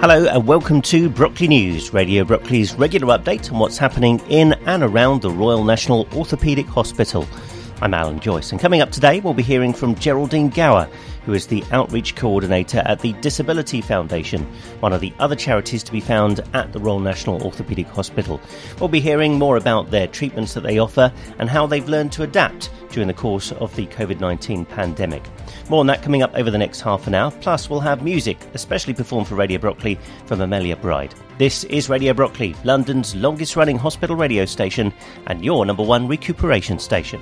Hello and welcome to Brockley News, Radio Brockley's regular update on what's happening in and around the Royal National Orthopaedic Hospital. I'm Alan Joyce, and coming up today, we'll be hearing from Geraldine Gower, who is the outreach coordinator at the Disability Foundation, one of the other charities to be found at the Royal National Orthopaedic Hospital. We'll be hearing more about their treatments that they offer and how they've learned to adapt during the course of the COVID 19 pandemic. More on that coming up over the next half an hour. Plus, we'll have music, especially performed for Radio Brockley from Amelia Bride. This is Radio Brockley, London's longest running hospital radio station and your number one recuperation station.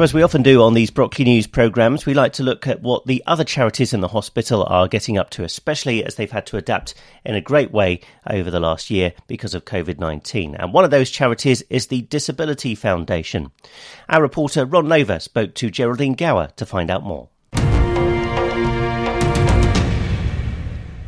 As we often do on these Brockley News programmes, we like to look at what the other charities in the hospital are getting up to, especially as they've had to adapt in a great way over the last year because of COVID 19. And one of those charities is the Disability Foundation. Our reporter Ron Nova spoke to Geraldine Gower to find out more.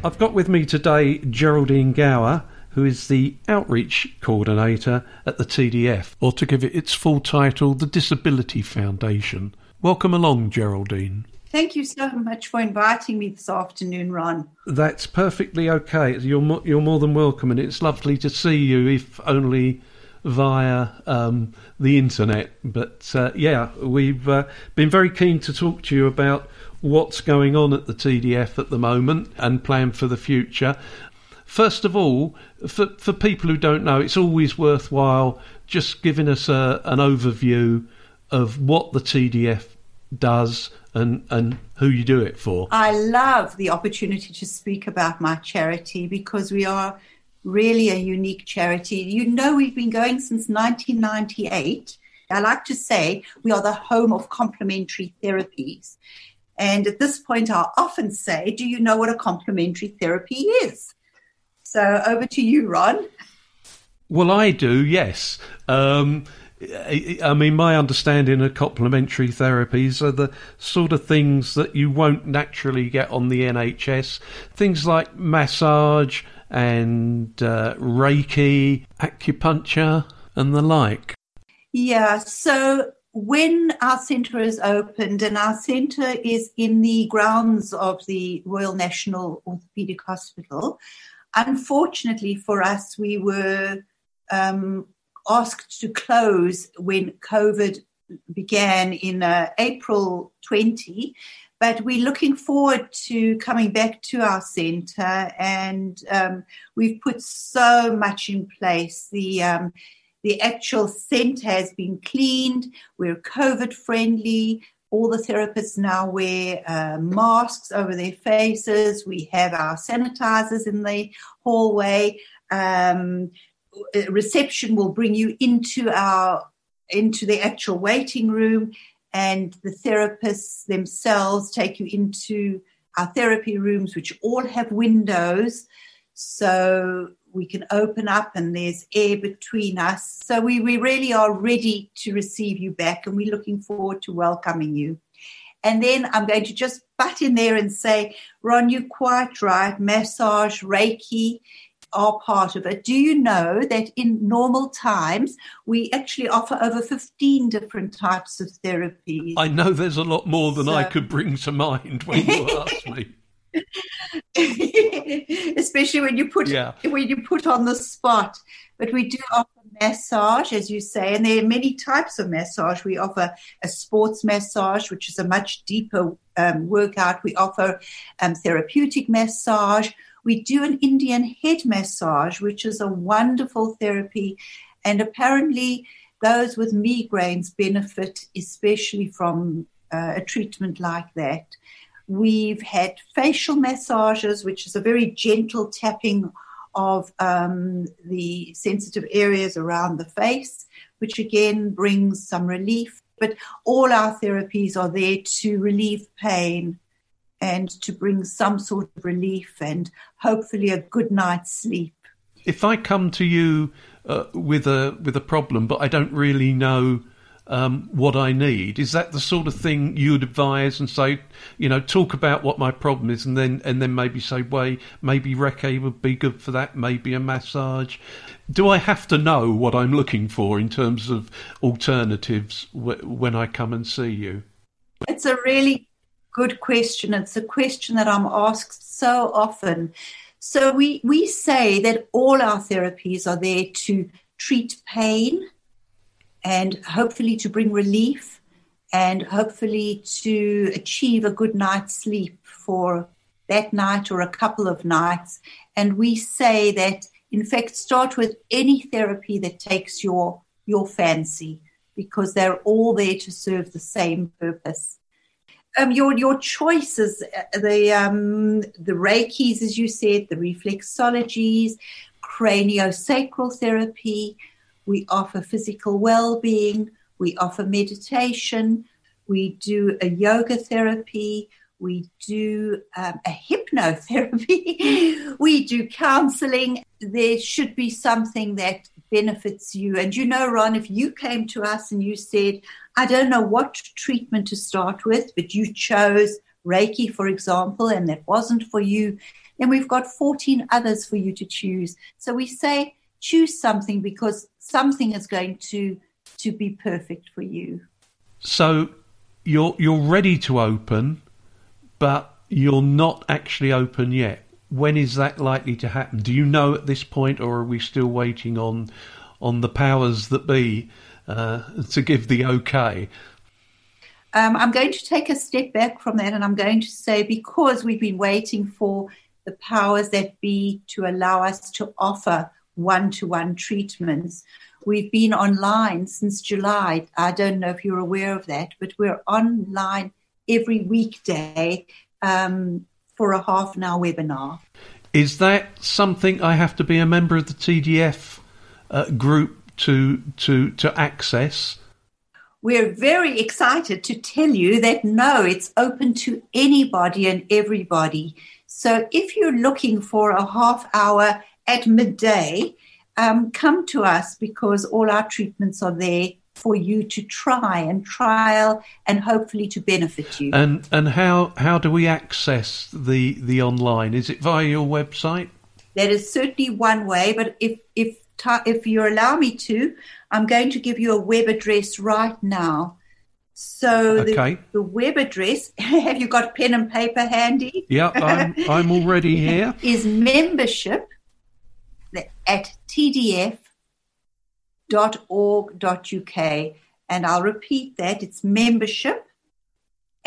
I've got with me today Geraldine Gower who is the outreach coordinator at the TDF, or to give it its full title, the Disability Foundation. Welcome along, Geraldine. Thank you so much for inviting me this afternoon, Ron. That's perfectly okay. You're more, you're more than welcome, and it's lovely to see you, if only via um, the internet. But uh, yeah, we've uh, been very keen to talk to you about what's going on at the TDF at the moment and plan for the future. First of all, for, for people who don't know, it's always worthwhile just giving us a, an overview of what the TDF does and, and who you do it for. I love the opportunity to speak about my charity because we are really a unique charity. You know, we've been going since 1998. I like to say we are the home of complementary therapies. And at this point, I often say, Do you know what a complementary therapy is? So over to you, Ron. Well, I do, yes. Um, I mean, my understanding of complementary therapies are the sort of things that you won't naturally get on the NHS. Things like massage and uh, Reiki, acupuncture, and the like. Yeah, so when our centre is opened, and our centre is in the grounds of the Royal National Orthopaedic Hospital, Unfortunately for us, we were um, asked to close when COVID began in uh, April 20. But we're looking forward to coming back to our centre, and um, we've put so much in place. The um, the actual centre has been cleaned. We're COVID friendly. All the therapists now wear uh, masks over their faces. We have our sanitizers in the hallway. Um, reception will bring you into our into the actual waiting room, and the therapists themselves take you into our therapy rooms, which all have windows. So we can open up and there's air between us. So we, we really are ready to receive you back and we're looking forward to welcoming you. And then I'm going to just butt in there and say, Ron, you're quite right. Massage, Reiki are part of it. Do you know that in normal times we actually offer over 15 different types of therapies? I know there's a lot more than so, I could bring to mind when you ask me. especially when you put yeah. when you put on the spot. But we do offer massage, as you say, and there are many types of massage. We offer a sports massage, which is a much deeper um, workout. We offer um, therapeutic massage. We do an Indian head massage, which is a wonderful therapy, and apparently those with migraines benefit especially from uh, a treatment like that. We've had facial massages, which is a very gentle tapping of um, the sensitive areas around the face, which again brings some relief. But all our therapies are there to relieve pain and to bring some sort of relief and hopefully a good night's sleep. If I come to you uh, with a with a problem, but I don't really know um, what I need. Is that the sort of thing you'd advise and say, you know, talk about what my problem is, and then and then maybe say, way maybe Reiki would be good for that, maybe a massage. Do I have to know what I'm looking for in terms of alternatives w- when I come and see you? It's a really good question. It's a question that I'm asked so often. So we, we say that all our therapies are there to treat pain and hopefully to bring relief and hopefully to achieve a good night's sleep for that night or a couple of nights. And we say that, in fact, start with any therapy that takes your, your fancy because they're all there to serve the same purpose um, your your choices, uh, the um, the Reikis, as you said, the reflexologies, craniosacral therapy. We offer physical well-being. We offer meditation. We do a yoga therapy. We do um, a hypnotherapy. we do counseling. There should be something that benefits you. And you know, Ron, if you came to us and you said, I don't know what treatment to start with, but you chose Reiki, for example, and that wasn't for you, then we've got 14 others for you to choose. So we say, choose something because something is going to to be perfect for you. So you're you're ready to open, but you're not actually open yet when is that likely to happen? Do you know at this point, or are we still waiting on on the powers that be uh, to give the okay? Um, I'm going to take a step back from that, and I'm going to say because we've been waiting for the powers that be to allow us to offer one-to-one treatments. We've been online since July. I don't know if you're aware of that, but we're online every weekday um, for a half an hour webinar. Is that something I have to be a member of the TDF uh, group to to to access? We're very excited to tell you that no, it's open to anybody and everybody. So if you're looking for a half hour at midday, um, come to us because all our treatments are there for you to try and trial and hopefully to benefit you. And and how how do we access the the online? Is it via your website? That is certainly one way, but if if if you allow me to, I'm going to give you a web address right now. So okay. the, the web address, have you got pen and paper handy? Yeah, I'm, I'm already here. is membership at TDF tdf.org.uk. And I'll repeat that it's membership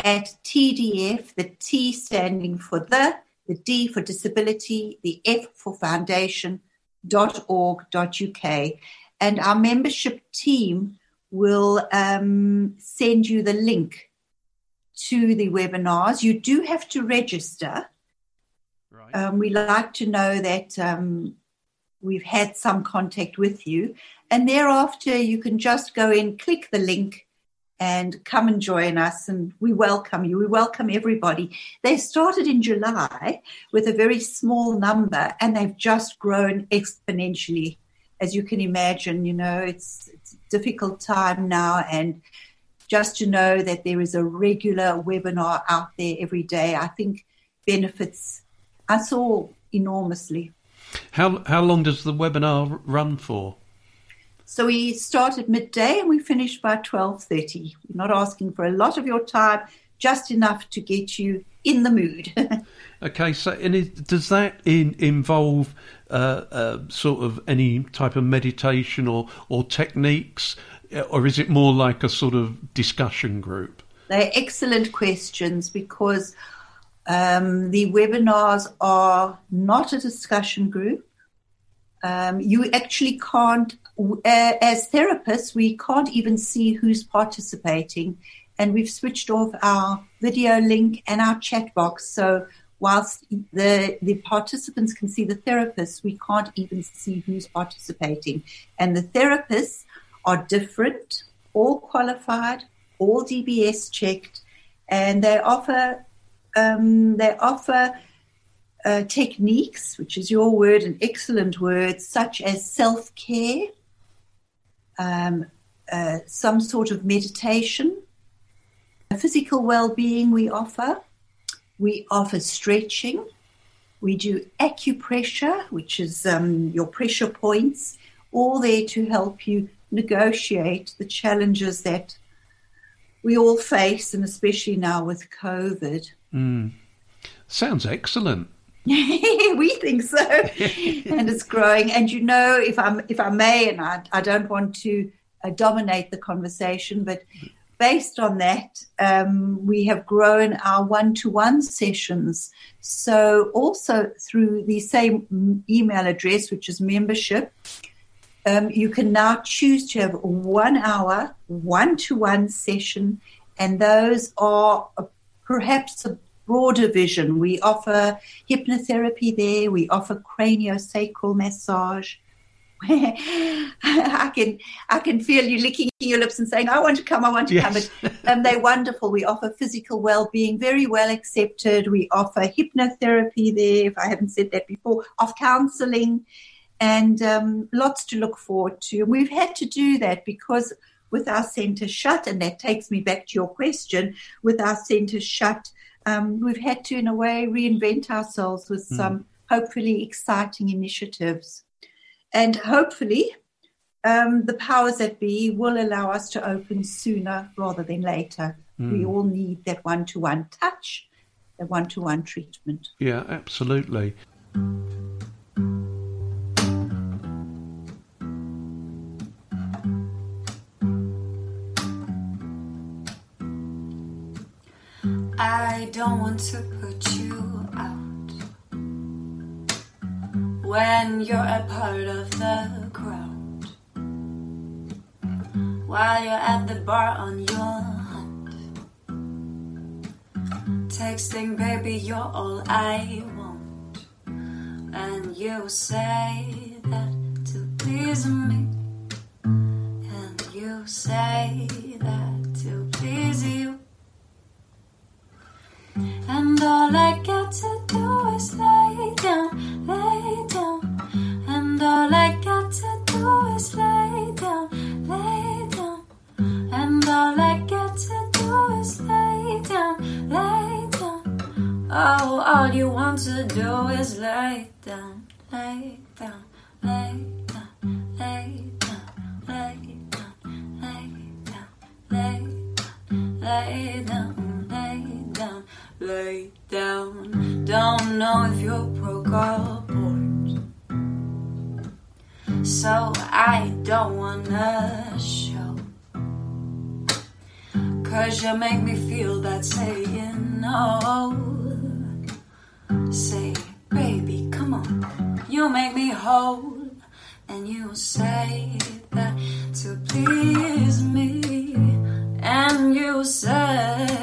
at TDF, the T standing for the, the D for disability, the F for foundation, .org.uk. And our membership team will um, send you the link to the webinars. You do have to register. Right. Um, we like to know that um, we've had some contact with you. And thereafter, you can just go in, click the link, and come and join us. And we welcome you. We welcome everybody. They started in July with a very small number, and they've just grown exponentially. As you can imagine, you know, it's, it's a difficult time now. And just to know that there is a regular webinar out there every day, I think benefits us all enormously. How, how long does the webinar run for? So we start at midday and we finish by 12.30. We're not asking for a lot of your time, just enough to get you in the mood. okay, so it, does that in, involve uh, uh, sort of any type of meditation or, or techniques, or is it more like a sort of discussion group? They're excellent questions because um, the webinars are not a discussion group. Um, you actually can't as therapists, we can't even see who's participating, and we've switched off our video link and our chat box. So whilst the the participants can see the therapists, we can't even see who's participating. And the therapists are different, all qualified, all DBS checked, and they offer um, they offer uh, techniques, which is your word, an excellent word, such as self care, um, uh, some sort of meditation, physical well-being. We offer. We offer stretching. We do acupressure, which is um, your pressure points, all there to help you negotiate the challenges that we all face, and especially now with COVID. Mm. Sounds excellent. we think so, and it's growing. And you know, if I'm, if I may, and I, I don't want to uh, dominate the conversation, but based on that, um, we have grown our one-to-one sessions. So also through the same email address, which is membership, um, you can now choose to have one hour one-to-one session, and those are perhaps a broader vision. We offer hypnotherapy there. We offer craniosacral massage. I can I can feel you licking your lips and saying, "I want to come, I want to yes. come." But um, they're wonderful. We offer physical well-being, very well accepted. We offer hypnotherapy there. If I haven't said that before, of counselling, and um, lots to look forward to. And we've had to do that because with our centre shut, and that takes me back to your question. With our centre shut, um, we've had to, in a way, reinvent ourselves with mm. some hopefully exciting initiatives. And hopefully, um, the powers that be will allow us to open sooner rather than later. Mm. We all need that one to one touch, that one to one treatment. Yeah, absolutely. I don't want to put you out when you're a part of the crowd. While you're at the bar on your hunt, texting, baby, you're all I want. And you say that to please me, and you say that all I got tease me, and you said.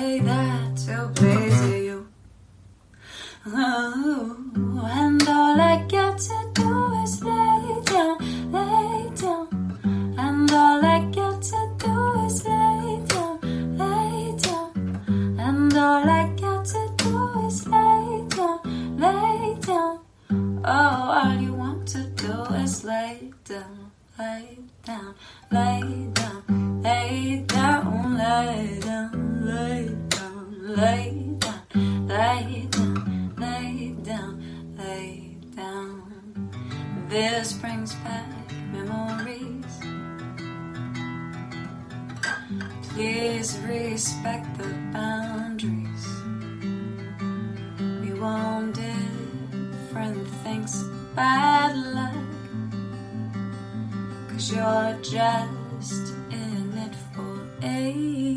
Won't different things bad luck. Cause you're just in it for aid.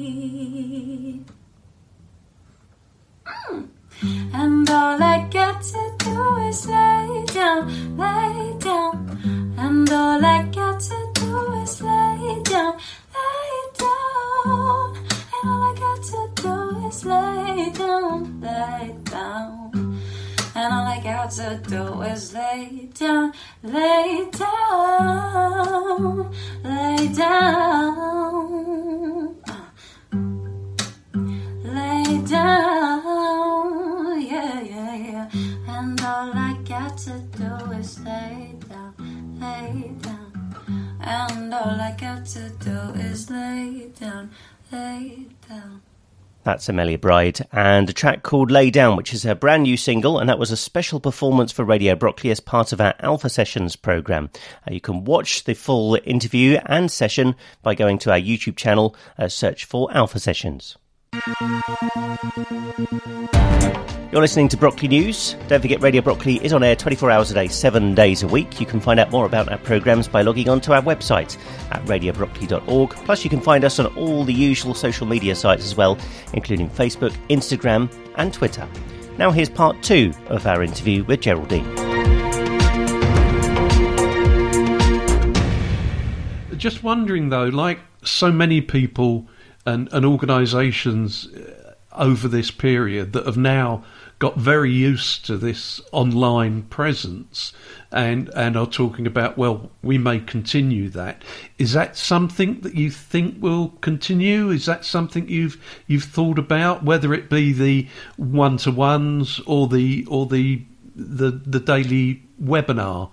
Do is lay down, lay down, lay down. Lay down, yeah, yeah, yeah. And all I got to do is lay down, lay down. And all I got to do is lay down, lay down. That's Amelia Bride and a track called Lay Down, which is her brand new single, and that was a special performance for Radio Brockley as part of our Alpha Sessions program. Uh, you can watch the full interview and session by going to our YouTube channel, uh, search for Alpha Sessions. You're listening to Brockley News. Don't forget Radio Brockley is on air 24 hours a day, 7 days a week. You can find out more about our programmes by logging on to our website at radiobrockley.org. Plus, you can find us on all the usual social media sites as well, including Facebook, Instagram, and Twitter. Now, here's part two of our interview with Geraldine. Just wondering though, like so many people and, and organisations uh, over this period that have now got very used to this online presence and and are talking about well we may continue that. Is that something that you think will continue? Is that something you've you've thought about whether it be the one to ones or the or the the the daily webinar?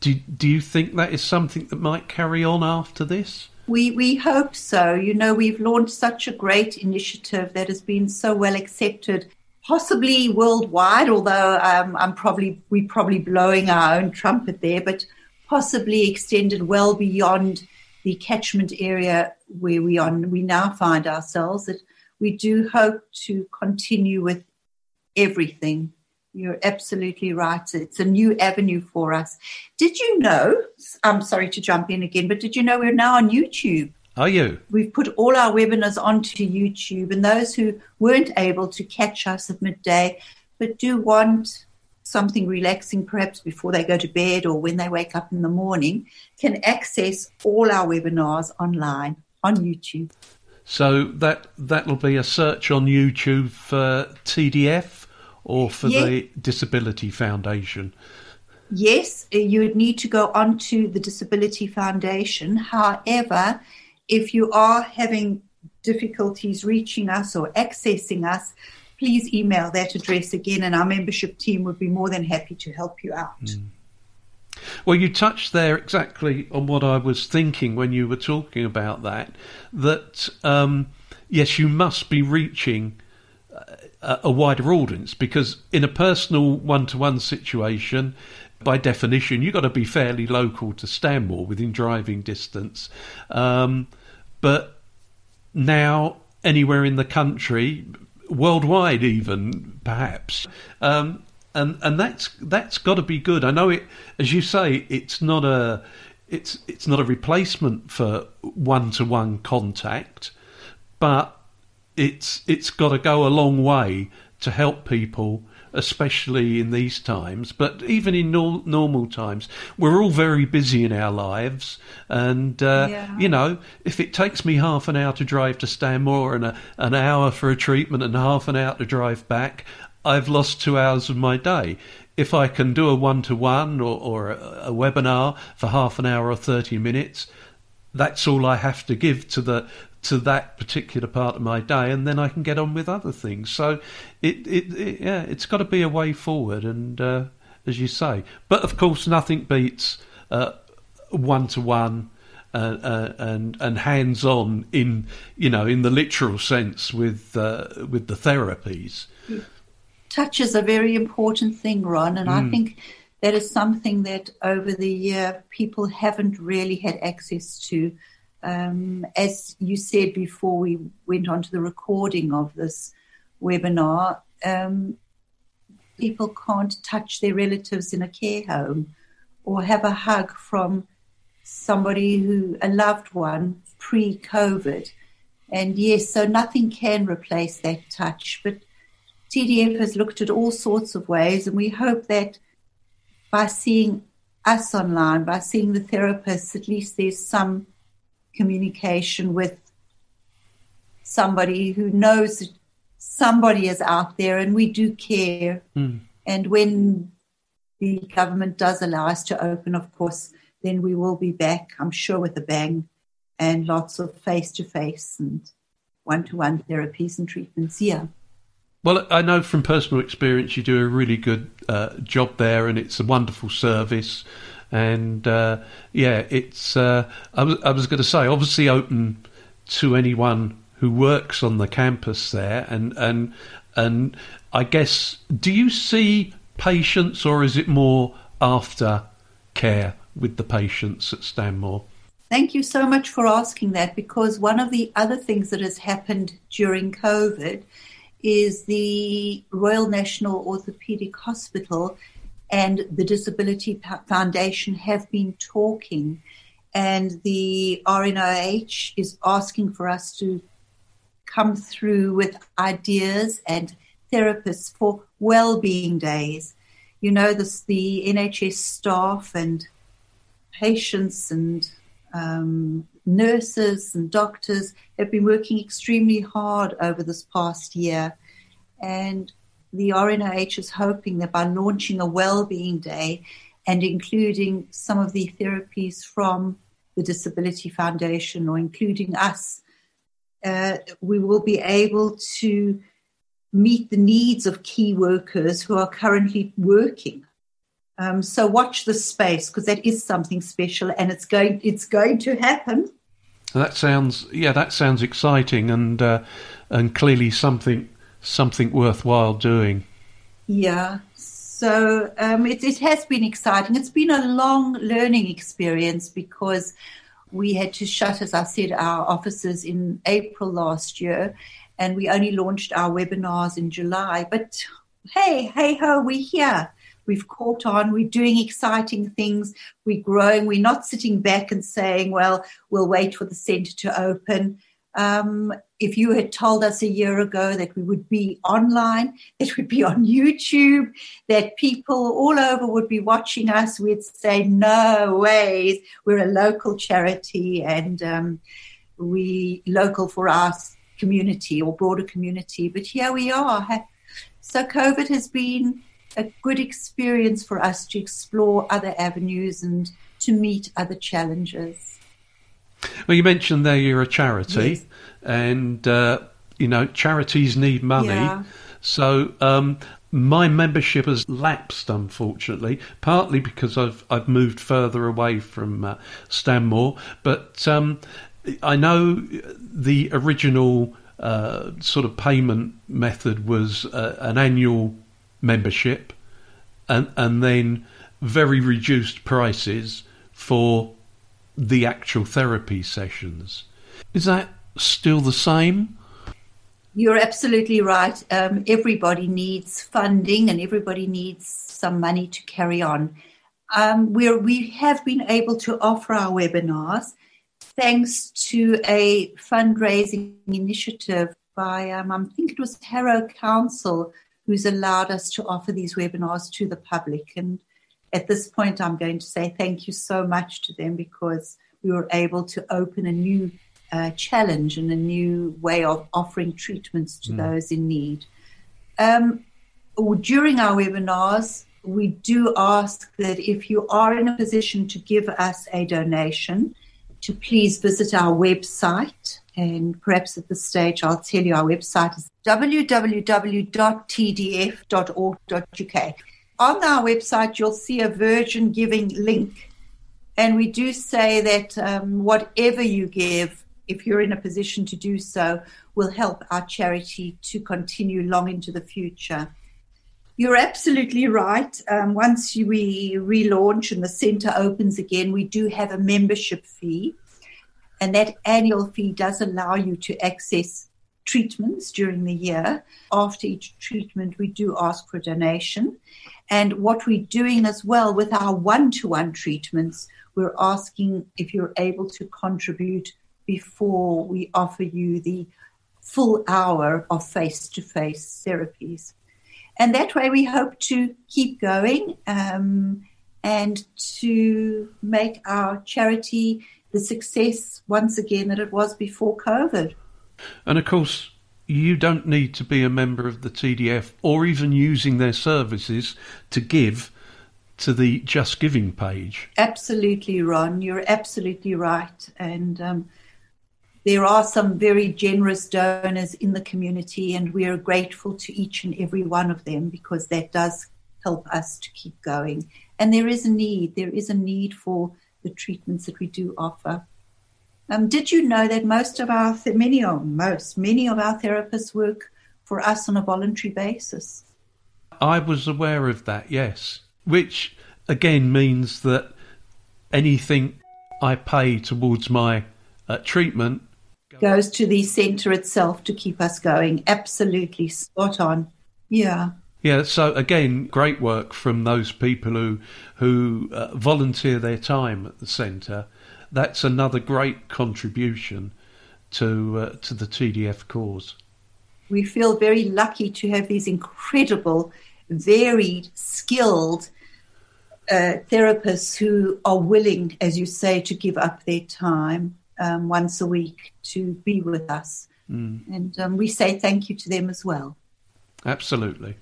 Do do you think that is something that might carry on after this? We we hope so. You know, we've launched such a great initiative that has been so well accepted, possibly worldwide. Although um, I'm probably we're probably blowing our own trumpet there, but possibly extended well beyond the catchment area where we on we now find ourselves. That we do hope to continue with everything. You're absolutely right. It's a new avenue for us. Did you know? I'm sorry to jump in again, but did you know we're now on YouTube? Are you We've put all our webinars onto YouTube, and those who weren't able to catch us at midday but do want something relaxing, perhaps before they go to bed or when they wake up in the morning, can access all our webinars online on YouTube. So that that'll be a search on YouTube for TDF or for Yeah. the Disability Foundation. Yes, you would need to go onto the Disability Foundation. However, if you are having difficulties reaching us or accessing us, please email that address again, and our membership team would be more than happy to help you out. Well, you touched there exactly on what I was thinking when you were talking about that. That um, yes, you must be reaching a, a wider audience because in a personal one-to-one situation, by definition, you've got to be fairly local to Stanmore within driving distance. Um, but now, anywhere in the country, worldwide, even perhaps. Um, and and that's that's got to be good. I know it, as you say, it's not a it's it's not a replacement for one to one contact, but it's it's got to go a long way to help people, especially in these times. But even in nor- normal times, we're all very busy in our lives, and uh, Yeah. you know, if it takes me half an hour to drive to Stanmore and a, an hour for a treatment and half an hour to drive back, I've lost two hours of my day. If I can do a one to one or, a webinar for half an hour or 30 minutes, that's all I have to give to the to that particular part of my day, and then I can get on with other things. So, it, it, it yeah, it's got to be a way forward, and uh, as you say, but of course, nothing beats one to one and and hands on in you know in the literal sense with uh, with the therapies. touch is a very important thing, Ron, and I think that is something that over the year people haven't really had access to. Um, as you said before, we went on to the recording of this webinar. Um, people can't touch their relatives in a care home or have a hug from somebody who, a loved one, pre COVID. And yes, so nothing can replace that touch. But TDF has looked at all sorts of ways, and we hope that by seeing us online, by seeing the therapists, at least there's some communication with somebody who knows that somebody is out there and we do care. And when the government does allow us to open, of course, then we will be back, I'm sure, with a bang and lots of face to face and one to one therapies and treatments. Yeah. Well, I know from personal experience you do a really good uh, job there, and it's a wonderful service. And uh, yeah, it's. Uh, I was I was going to say obviously open to anyone who works on the campus there, and and and I guess do you see patients or is it more after care with the patients at Stanmore? Thank you so much for asking that because one of the other things that has happened during COVID is the Royal National Orthopaedic Hospital and the Disability Foundation have been talking, and the RNOH is asking for us to come through with ideas and therapists for well-being days. You know, this, the NHS staff and patients and um, nurses and doctors have been working extremely hard over this past year. And the RNOH is hoping that by launching a well-being day and including some of the therapies from the Disability Foundation or including us, uh, we will be able to meet the needs of key workers who are currently working um, so watch the space because that is something special, and it's going it's going to happen. That sounds yeah, that sounds exciting, and uh, and clearly something something worthwhile doing. Yeah. So um, it, it has been exciting. It's been a long learning experience because we had to shut, as I said, our offices in April last year, and we only launched our webinars in July. But hey, hey ho, we're here. We've caught on. We're doing exciting things. We're growing. We're not sitting back and saying, well, we'll wait for the centre to open. Um, if you had told us a year ago that we would be online, that we'd be on YouTube, that people all over would be watching us, we'd say, no ways. We're a local charity and um, we local for our community or broader community. But here we are. So COVID has been a good experience for us to explore other avenues and to meet other challenges. Well, you mentioned there you're a charity, yes. and uh, you know charities need money. Yeah. So um, my membership has lapsed, unfortunately, partly because I've I've moved further away from uh, Stanmore. But um, I know the original uh, sort of payment method was uh, an annual membership and and then very reduced prices for the actual therapy sessions. Is that still the same? You're absolutely right. Um, everybody needs funding and everybody needs some money to carry on. Um, we we have been able to offer our webinars thanks to a fundraising initiative by, um, I think it was Harrow Council, who's allowed us to offer these webinars to the public. And at this point, I'm going to say thank you so much to them because we were able to open a new uh, challenge and a new way of offering treatments to mm. those in need. Um, during our webinars, we do ask that if you are in a position to give us a donation, to please visit our website. And perhaps at this stage, I'll tell you our website is www.tdf.org.uk. On our website, you'll see a Virgin Giving link. And we do say that um, whatever you give, if you're in a position to do so, will help our charity to continue long into the future. You're absolutely right. Um, once we relaunch and the centre opens again, we do have a membership fee. And that annual fee does allow you to access treatments during the year. After each treatment, we do ask for a donation. And what we're doing as well with our one to one treatments, we're asking if you're able to contribute before we offer you the full hour of face to face therapies. And that way, we hope to keep going um, and to make our charity the success once again that it was before COVID. And of course, you don't need to be a member of the TDF or even using their services to give to the Just Giving page. Absolutely, Ron. You're absolutely right. And um, there are some very generous donors in the community, and we are grateful to each and every one of them because that does help us to keep going. And there is a need. There is a need for the treatments that we do offer. Um, did you know that most of our, many of most, many of our therapists work for us on a voluntary basis? I was aware of that, yes. Which again means that anything I pay towards my uh, treatment goes to the centre itself to keep us going. Absolutely spot on. Yeah. Yeah, so again, great work from those people who who uh, volunteer their time at the centre. That's another great contribution to uh, to the TDF cause. We feel very lucky to have these incredible, varied, skilled uh, therapists who are willing, as you say, to give up their time um, once a week to be with us. Mm. And um, we say thank you to them as well. Absolutely.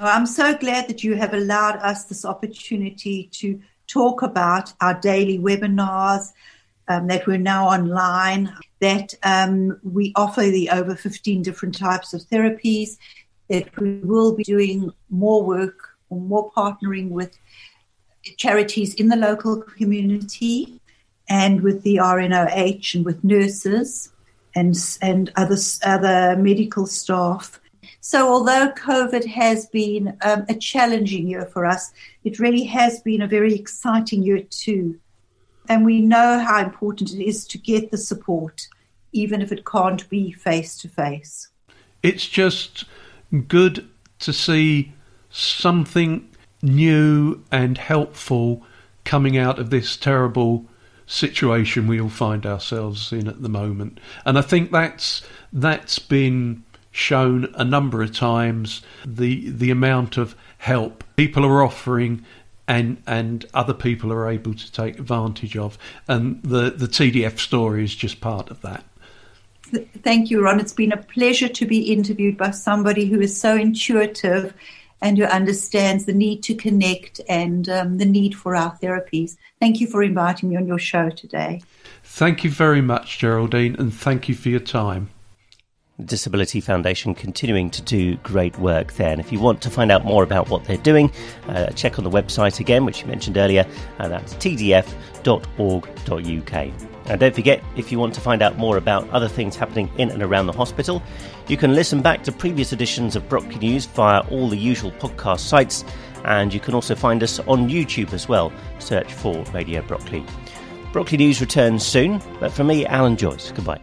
I'm so glad that you have allowed us this opportunity to talk about our daily webinars um, that we're now online, that um, we offer the over 15 different types of therapies, that we will be doing more work or more partnering with charities in the local community and with the RNOH and with nurses and, and other, other medical staff so, although COVID has been um, a challenging year for us, it really has been a very exciting year too. And we know how important it is to get the support, even if it can't be face to face. It's just good to see something new and helpful coming out of this terrible situation we all find ourselves in at the moment. And I think that's that's been shown a number of times the the amount of help people are offering and and other people are able to take advantage of. And the the TDF story is just part of that. Thank you Ron. It's been a pleasure to be interviewed by somebody who is so intuitive and who understands the need to connect and um, the need for our therapies. Thank you for inviting me on your show today. Thank you very much Geraldine and thank you for your time Disability Foundation continuing to do great work there. And if you want to find out more about what they're doing, uh, check on the website again, which you mentioned earlier, and that's tdf.org.uk. And don't forget, if you want to find out more about other things happening in and around the hospital, you can listen back to previous editions of Brockley News via all the usual podcast sites, and you can also find us on YouTube as well. Search for Radio Brockley. Brockley News returns soon, but for me, Alan Joyce, goodbye.